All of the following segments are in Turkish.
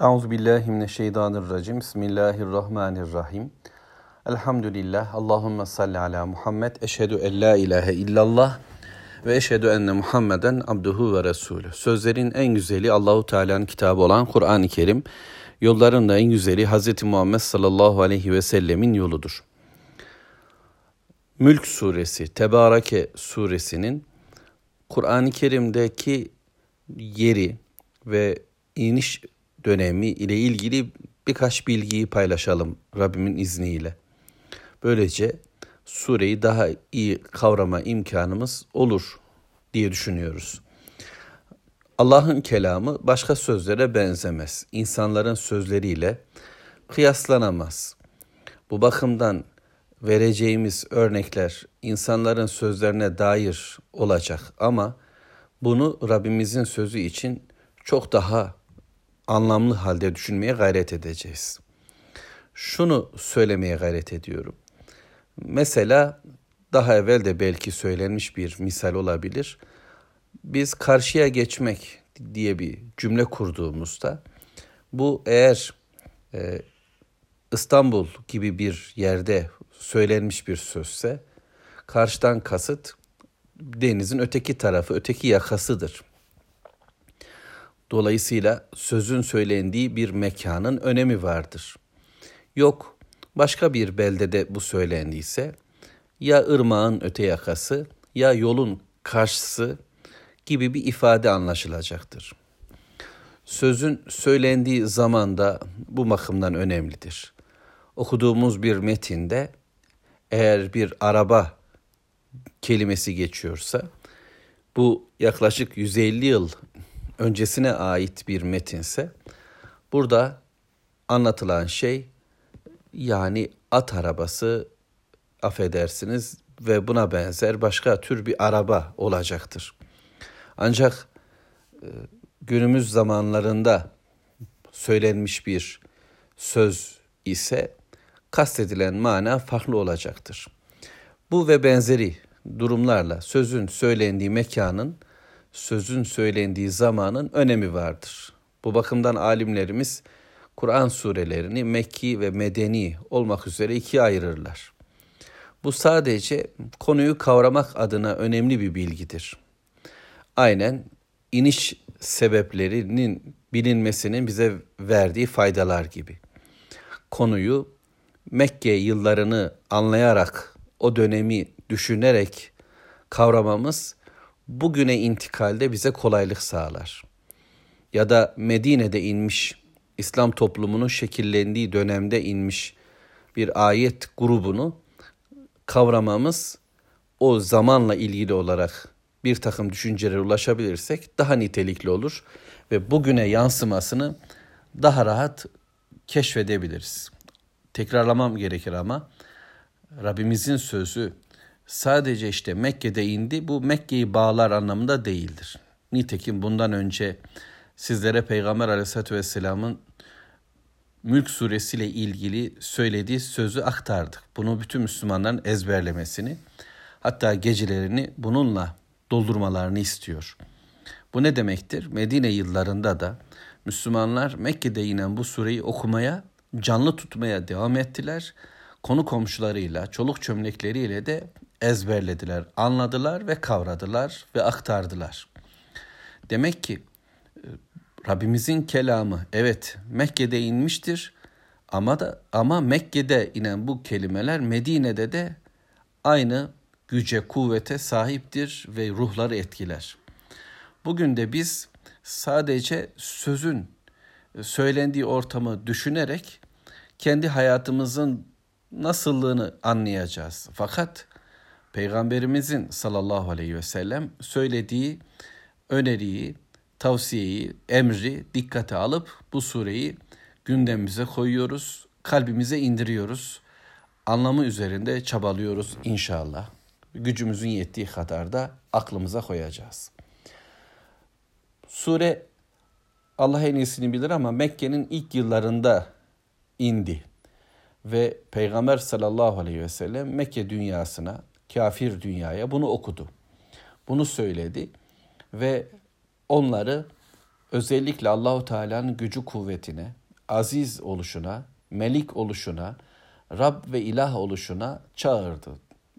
Euzu billahi mineşşeytanirracim. Bismillahirrahmanirrahim. Elhamdülillah. Allahumme salli ala Muhammed. Eşhedü en la ilahe illallah ve eşhedü enne Muhammeden abduhu ve resulü. Sözlerin en güzeli Allahu Teala'nın kitabı olan Kur'an-ı Kerim. Yolların da en güzeli Hz. Muhammed sallallahu aleyhi ve sellemin yoludur. Mülk suresi, Tebareke suresinin Kur'an-ı Kerim'deki yeri ve iniş dönemi ile ilgili birkaç bilgiyi paylaşalım Rabbimin izniyle. Böylece sureyi daha iyi kavrama imkanımız olur diye düşünüyoruz. Allah'ın kelamı başka sözlere benzemez. İnsanların sözleriyle kıyaslanamaz. Bu bakımdan vereceğimiz örnekler insanların sözlerine dair olacak ama bunu Rabbimizin sözü için çok daha anlamlı halde düşünmeye gayret edeceğiz. Şunu söylemeye gayret ediyorum. Mesela daha evvel de belki söylenmiş bir misal olabilir. Biz karşıya geçmek diye bir cümle kurduğumuzda bu eğer e, İstanbul gibi bir yerde söylenmiş bir sözse karşıdan kasıt denizin öteki tarafı, öteki yakasıdır. Dolayısıyla sözün söylendiği bir mekanın önemi vardır. Yok başka bir beldede bu söylendiyse ya ırmağın öte yakası ya yolun karşısı gibi bir ifade anlaşılacaktır. Sözün söylendiği zamanda bu bakımdan önemlidir. Okuduğumuz bir metinde eğer bir araba kelimesi geçiyorsa bu yaklaşık 150 yıl öncesine ait bir metinse burada anlatılan şey yani at arabası affedersiniz ve buna benzer başka tür bir araba olacaktır. Ancak e, günümüz zamanlarında söylenmiş bir söz ise kastedilen mana farklı olacaktır. Bu ve benzeri durumlarla sözün söylendiği mekanın sözün söylendiği zamanın önemi vardır. Bu bakımdan alimlerimiz Kur'an surelerini Mekki ve Medeni olmak üzere ikiye ayırırlar. Bu sadece konuyu kavramak adına önemli bir bilgidir. Aynen iniş sebeplerinin bilinmesinin bize verdiği faydalar gibi. Konuyu Mekke yıllarını anlayarak, o dönemi düşünerek kavramamız bugüne intikalde bize kolaylık sağlar. Ya da Medine'de inmiş, İslam toplumunun şekillendiği dönemde inmiş bir ayet grubunu kavramamız o zamanla ilgili olarak bir takım düşüncelere ulaşabilirsek daha nitelikli olur ve bugüne yansımasını daha rahat keşfedebiliriz. Tekrarlamam gerekir ama Rabbimizin sözü sadece işte Mekke'de indi. Bu Mekke'yi bağlar anlamında değildir. Nitekim bundan önce sizlere Peygamber Aleyhisselatü Vesselam'ın Mülk suresiyle ilgili söylediği sözü aktardık. Bunu bütün Müslümanların ezberlemesini hatta gecelerini bununla doldurmalarını istiyor. Bu ne demektir? Medine yıllarında da Müslümanlar Mekke'de inen bu sureyi okumaya, canlı tutmaya devam ettiler. Konu komşularıyla, çoluk çömlekleriyle de ezberlediler, anladılar ve kavradılar ve aktardılar. Demek ki e, Rabbimizin kelamı evet Mekke'de inmiştir ama da ama Mekke'de inen bu kelimeler Medine'de de aynı güce, kuvvete sahiptir ve ruhları etkiler. Bugün de biz sadece sözün e, söylendiği ortamı düşünerek kendi hayatımızın nasıllığını anlayacağız. Fakat Peygamberimizin sallallahu aleyhi ve sellem söylediği öneriyi, tavsiyeyi, emri dikkate alıp bu sureyi gündemimize koyuyoruz, kalbimize indiriyoruz. Anlamı üzerinde çabalıyoruz inşallah. Gücümüzün yettiği kadar da aklımıza koyacağız. Sure Allah en iyisini bilir ama Mekke'nin ilk yıllarında indi. Ve Peygamber sallallahu aleyhi ve sellem Mekke dünyasına kafir dünyaya bunu okudu. Bunu söyledi ve onları özellikle Allahu Teala'nın gücü kuvvetine, aziz oluşuna, melik oluşuna, Rab ve ilah oluşuna çağırdı.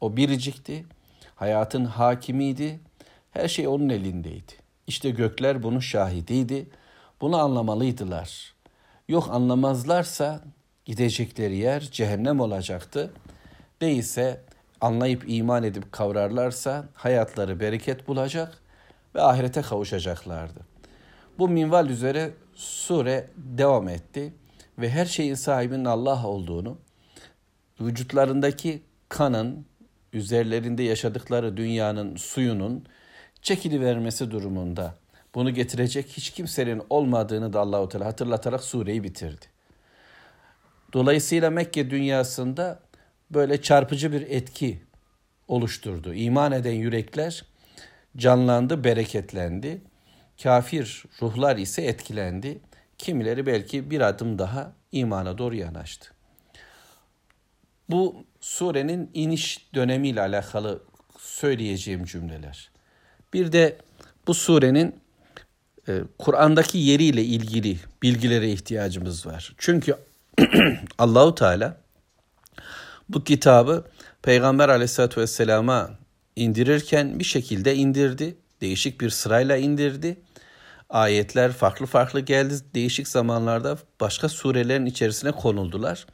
O biricikti, hayatın hakimiydi, her şey onun elindeydi. İşte gökler bunun şahidiydi. Bunu anlamalıydılar. Yok anlamazlarsa gidecekleri yer cehennem olacaktı. Değilse anlayıp iman edip kavrarlarsa hayatları bereket bulacak ve ahirete kavuşacaklardı. Bu minval üzere sure devam etti ve her şeyin sahibinin Allah olduğunu, vücutlarındaki kanın, üzerlerinde yaşadıkları dünyanın suyunun çekilivermesi durumunda bunu getirecek hiç kimsenin olmadığını da Allahu Teala hatırlatarak sureyi bitirdi. Dolayısıyla Mekke dünyasında böyle çarpıcı bir etki oluşturdu. İman eden yürekler canlandı, bereketlendi. Kafir ruhlar ise etkilendi. Kimileri belki bir adım daha imana doğru yanaştı. Bu surenin iniş dönemiyle alakalı söyleyeceğim cümleler. Bir de bu surenin e, Kur'an'daki yeriyle ilgili bilgilere ihtiyacımız var. Çünkü Allahu Teala bu kitabı Peygamber Aleyhisselatü Vesselam'a indirirken bir şekilde indirdi. Değişik bir sırayla indirdi. Ayetler farklı farklı geldi. Değişik zamanlarda başka surelerin içerisine konuldular.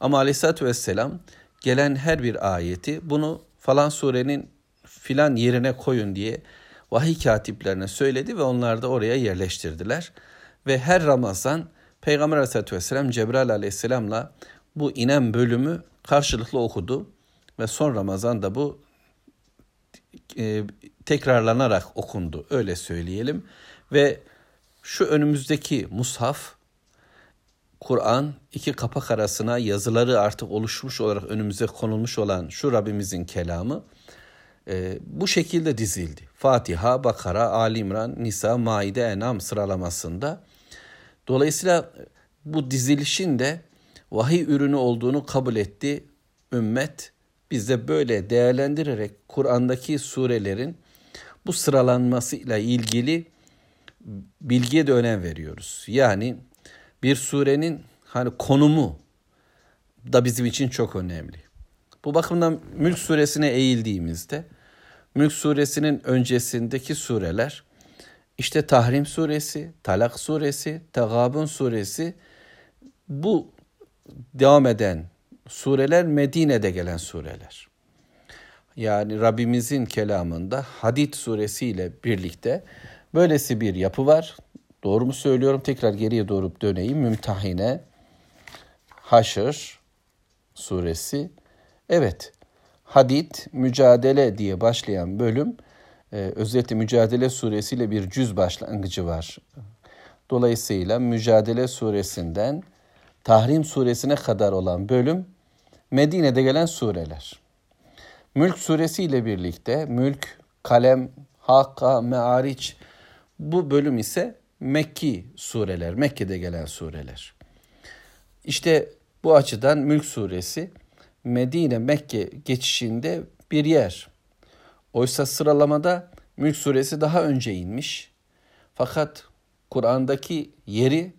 Ama Aleyhisselatü Vesselam gelen her bir ayeti bunu falan surenin filan yerine koyun diye vahiy katiplerine söyledi ve onlar da oraya yerleştirdiler. Ve her Ramazan Peygamber Aleyhisselatü Vesselam Cebrail Aleyhisselam'la bu inen bölümü karşılıklı okudu. Ve son Ramazan'da bu e, tekrarlanarak okundu öyle söyleyelim. Ve şu önümüzdeki mushaf Kur'an iki kapak arasına yazıları artık oluşmuş olarak önümüze konulmuş olan şu Rabbimizin kelamı e, bu şekilde dizildi. Fatiha, Bakara, Ali İmran, Nisa, Maide, Enam sıralamasında. Dolayısıyla bu dizilişin de vahiy ürünü olduğunu kabul etti ümmet. Biz de böyle değerlendirerek Kur'an'daki surelerin bu sıralanmasıyla ilgili bilgiye de önem veriyoruz. Yani bir surenin hani konumu da bizim için çok önemli. Bu bakımdan Mülk suresine eğildiğimizde Mülk suresinin öncesindeki sureler işte Tahrim suresi, Talak suresi, Tegabun suresi bu devam eden sureler Medine'de gelen sureler. Yani Rabbimizin kelamında Hadid suresiyle birlikte böylesi bir yapı var. Doğru mu söylüyorum? Tekrar geriye doğru döneyim. Mümtahine, Haşr suresi. Evet, Hadid, mücadele diye başlayan bölüm, e, özellikle Mücadele suresiyle bir cüz başlangıcı var. Dolayısıyla Mücadele suresinden Tahrim suresine kadar olan bölüm Medine'de gelen sureler. Mülk suresi ile birlikte Mülk, Kalem, Hakka, Me'ariç bu bölüm ise Mekki sureler, Mekke'de gelen sureler. İşte bu açıdan Mülk suresi Medine Mekke geçişinde bir yer. Oysa sıralamada Mülk suresi daha önce inmiş. Fakat Kur'an'daki yeri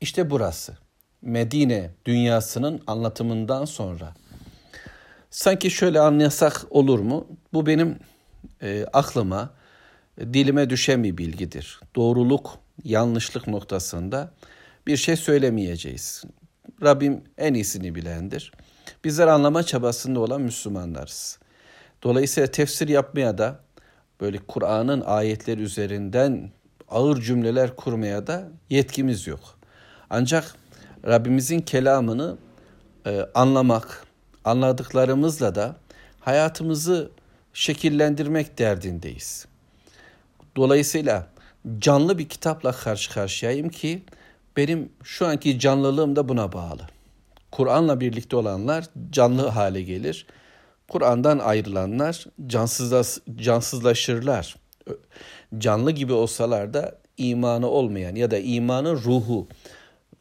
işte burası. Medine dünyasının anlatımından sonra. Sanki şöyle anlasak olur mu? Bu benim e, aklıma, dilime düşen bir bilgidir. Doğruluk, yanlışlık noktasında bir şey söylemeyeceğiz. Rabbim en iyisini bilendir. Bizler anlama çabasında olan Müslümanlarız. Dolayısıyla tefsir yapmaya da böyle Kur'an'ın ayetleri üzerinden ağır cümleler kurmaya da yetkimiz yok. Ancak Rabbimizin kelamını e, anlamak, anladıklarımızla da hayatımızı şekillendirmek derdindeyiz. Dolayısıyla canlı bir kitapla karşı karşıyayım ki benim şu anki canlılığım da buna bağlı. Kur'an'la birlikte olanlar canlı hale gelir. Kur'an'dan ayrılanlar cansızlaş, cansızlaşırlar. Canlı gibi olsalar da imanı olmayan ya da imanın ruhu,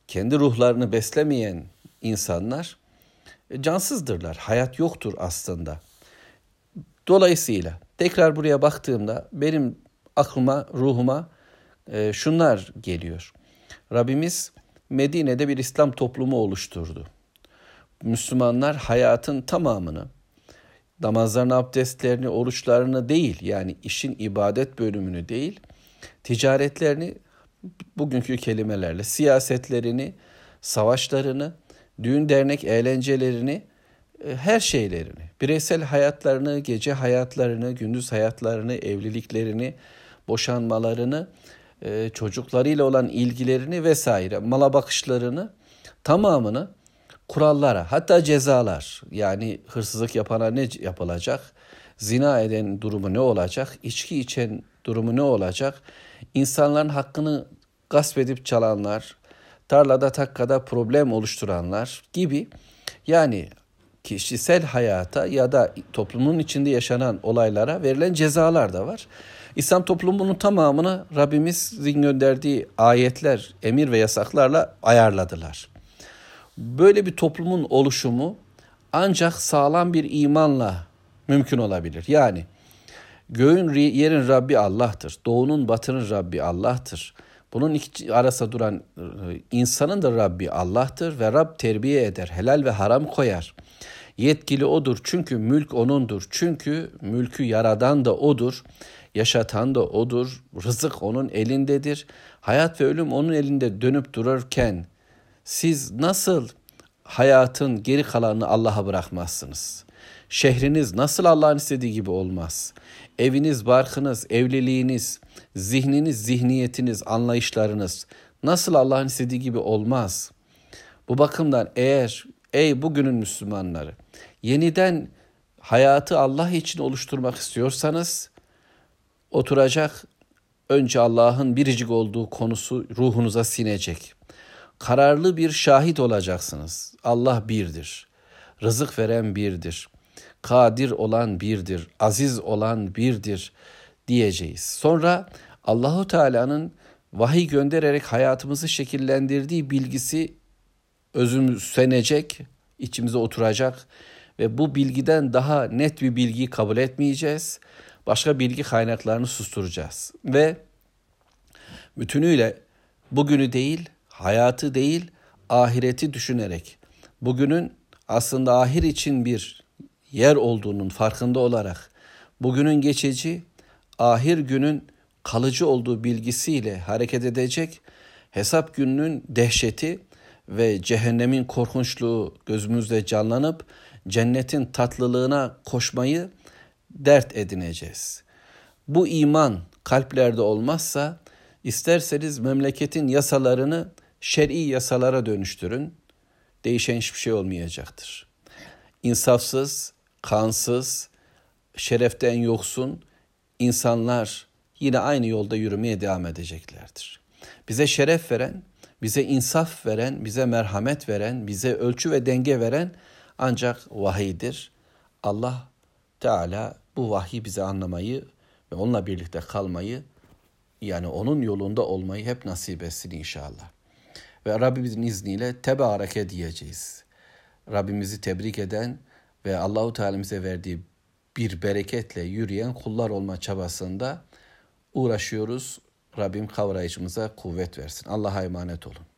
kendi ruhlarını beslemeyen insanlar e, cansızdırlar. Hayat yoktur aslında. Dolayısıyla tekrar buraya baktığımda benim aklıma, ruhuma e, şunlar geliyor. Rabbimiz Medine'de bir İslam toplumu oluşturdu. Müslümanlar hayatın tamamını, namazlarını, abdestlerini, oruçlarını değil yani işin ibadet bölümünü değil, ticaretlerini bugünkü kelimelerle, siyasetlerini, savaşlarını, düğün dernek eğlencelerini, e, her şeylerini, bireysel hayatlarını, gece hayatlarını, gündüz hayatlarını, evliliklerini, boşanmalarını, e, çocuklarıyla olan ilgilerini vesaire, mala bakışlarını tamamını kurallara hatta cezalar yani hırsızlık yapana ne yapılacak, zina eden durumu ne olacak, içki içen durumu ne olacak, insanların hakkını gasp edip çalanlar, tarlada takkada problem oluşturanlar gibi yani kişisel hayata ya da toplumun içinde yaşanan olaylara verilen cezalar da var. İslam toplumunun tamamını Rabbimizin gönderdiği ayetler, emir ve yasaklarla ayarladılar. Böyle bir toplumun oluşumu ancak sağlam bir imanla mümkün olabilir. Yani göğün yerin Rabbi Allah'tır. Doğunun batının Rabbi Allah'tır. Bunun iki arasında duran insanın da Rabbi Allah'tır ve Rab terbiye eder. Helal ve haram koyar. Yetkili odur çünkü mülk onundur. Çünkü mülkü yaradan da odur. Yaşatan da odur. Rızık onun elindedir. Hayat ve ölüm onun elinde dönüp dururken siz nasıl hayatın geri kalanını Allah'a bırakmazsınız? Şehriniz nasıl Allah'ın istediği gibi olmaz? Eviniz, barkınız, evliliğiniz, zihniniz, zihniyetiniz, anlayışlarınız nasıl Allah'ın istediği gibi olmaz? Bu bakımdan eğer ey bugünün Müslümanları yeniden hayatı Allah için oluşturmak istiyorsanız oturacak önce Allah'ın biricik olduğu konusu ruhunuza sinecek. Kararlı bir şahit olacaksınız. Allah birdir. Rızık veren birdir. Kadir olan birdir. Aziz olan birdir diyeceğiz. Sonra Allahu Teala'nın vahiy göndererek hayatımızı şekillendirdiği bilgisi özümsenecek, içimize oturacak ve bu bilgiden daha net bir bilgiyi kabul etmeyeceğiz. Başka bilgi kaynaklarını susturacağız ve bütünüyle bugünü değil, hayatı değil, ahireti düşünerek bugünün aslında ahir için bir yer olduğunun farkında olarak bugünün geçici, ahir günün kalıcı olduğu bilgisiyle hareket edecek, hesap gününün dehşeti ve cehennemin korkunçluğu gözümüzde canlanıp cennetin tatlılığına koşmayı dert edineceğiz. Bu iman kalplerde olmazsa isterseniz memleketin yasalarını şer'i yasalara dönüştürün. Değişen hiçbir şey olmayacaktır. İnsafsız, kansız, şereften yoksun insanlar yine aynı yolda yürümeye devam edeceklerdir. Bize şeref veren, bize insaf veren, bize merhamet veren, bize ölçü ve denge veren ancak vahiydir. Allah Teala bu vahyi bize anlamayı ve onunla birlikte kalmayı yani onun yolunda olmayı hep nasip etsin inşallah. Ve Rabbimizin izniyle tebareke diyeceğiz. Rabbimizi tebrik eden ve Allahu Teala bize verdiği bir bereketle yürüyen kullar olma çabasında uğraşıyoruz. Rabbim kavrayışımıza kuvvet versin. Allah'a emanet olun.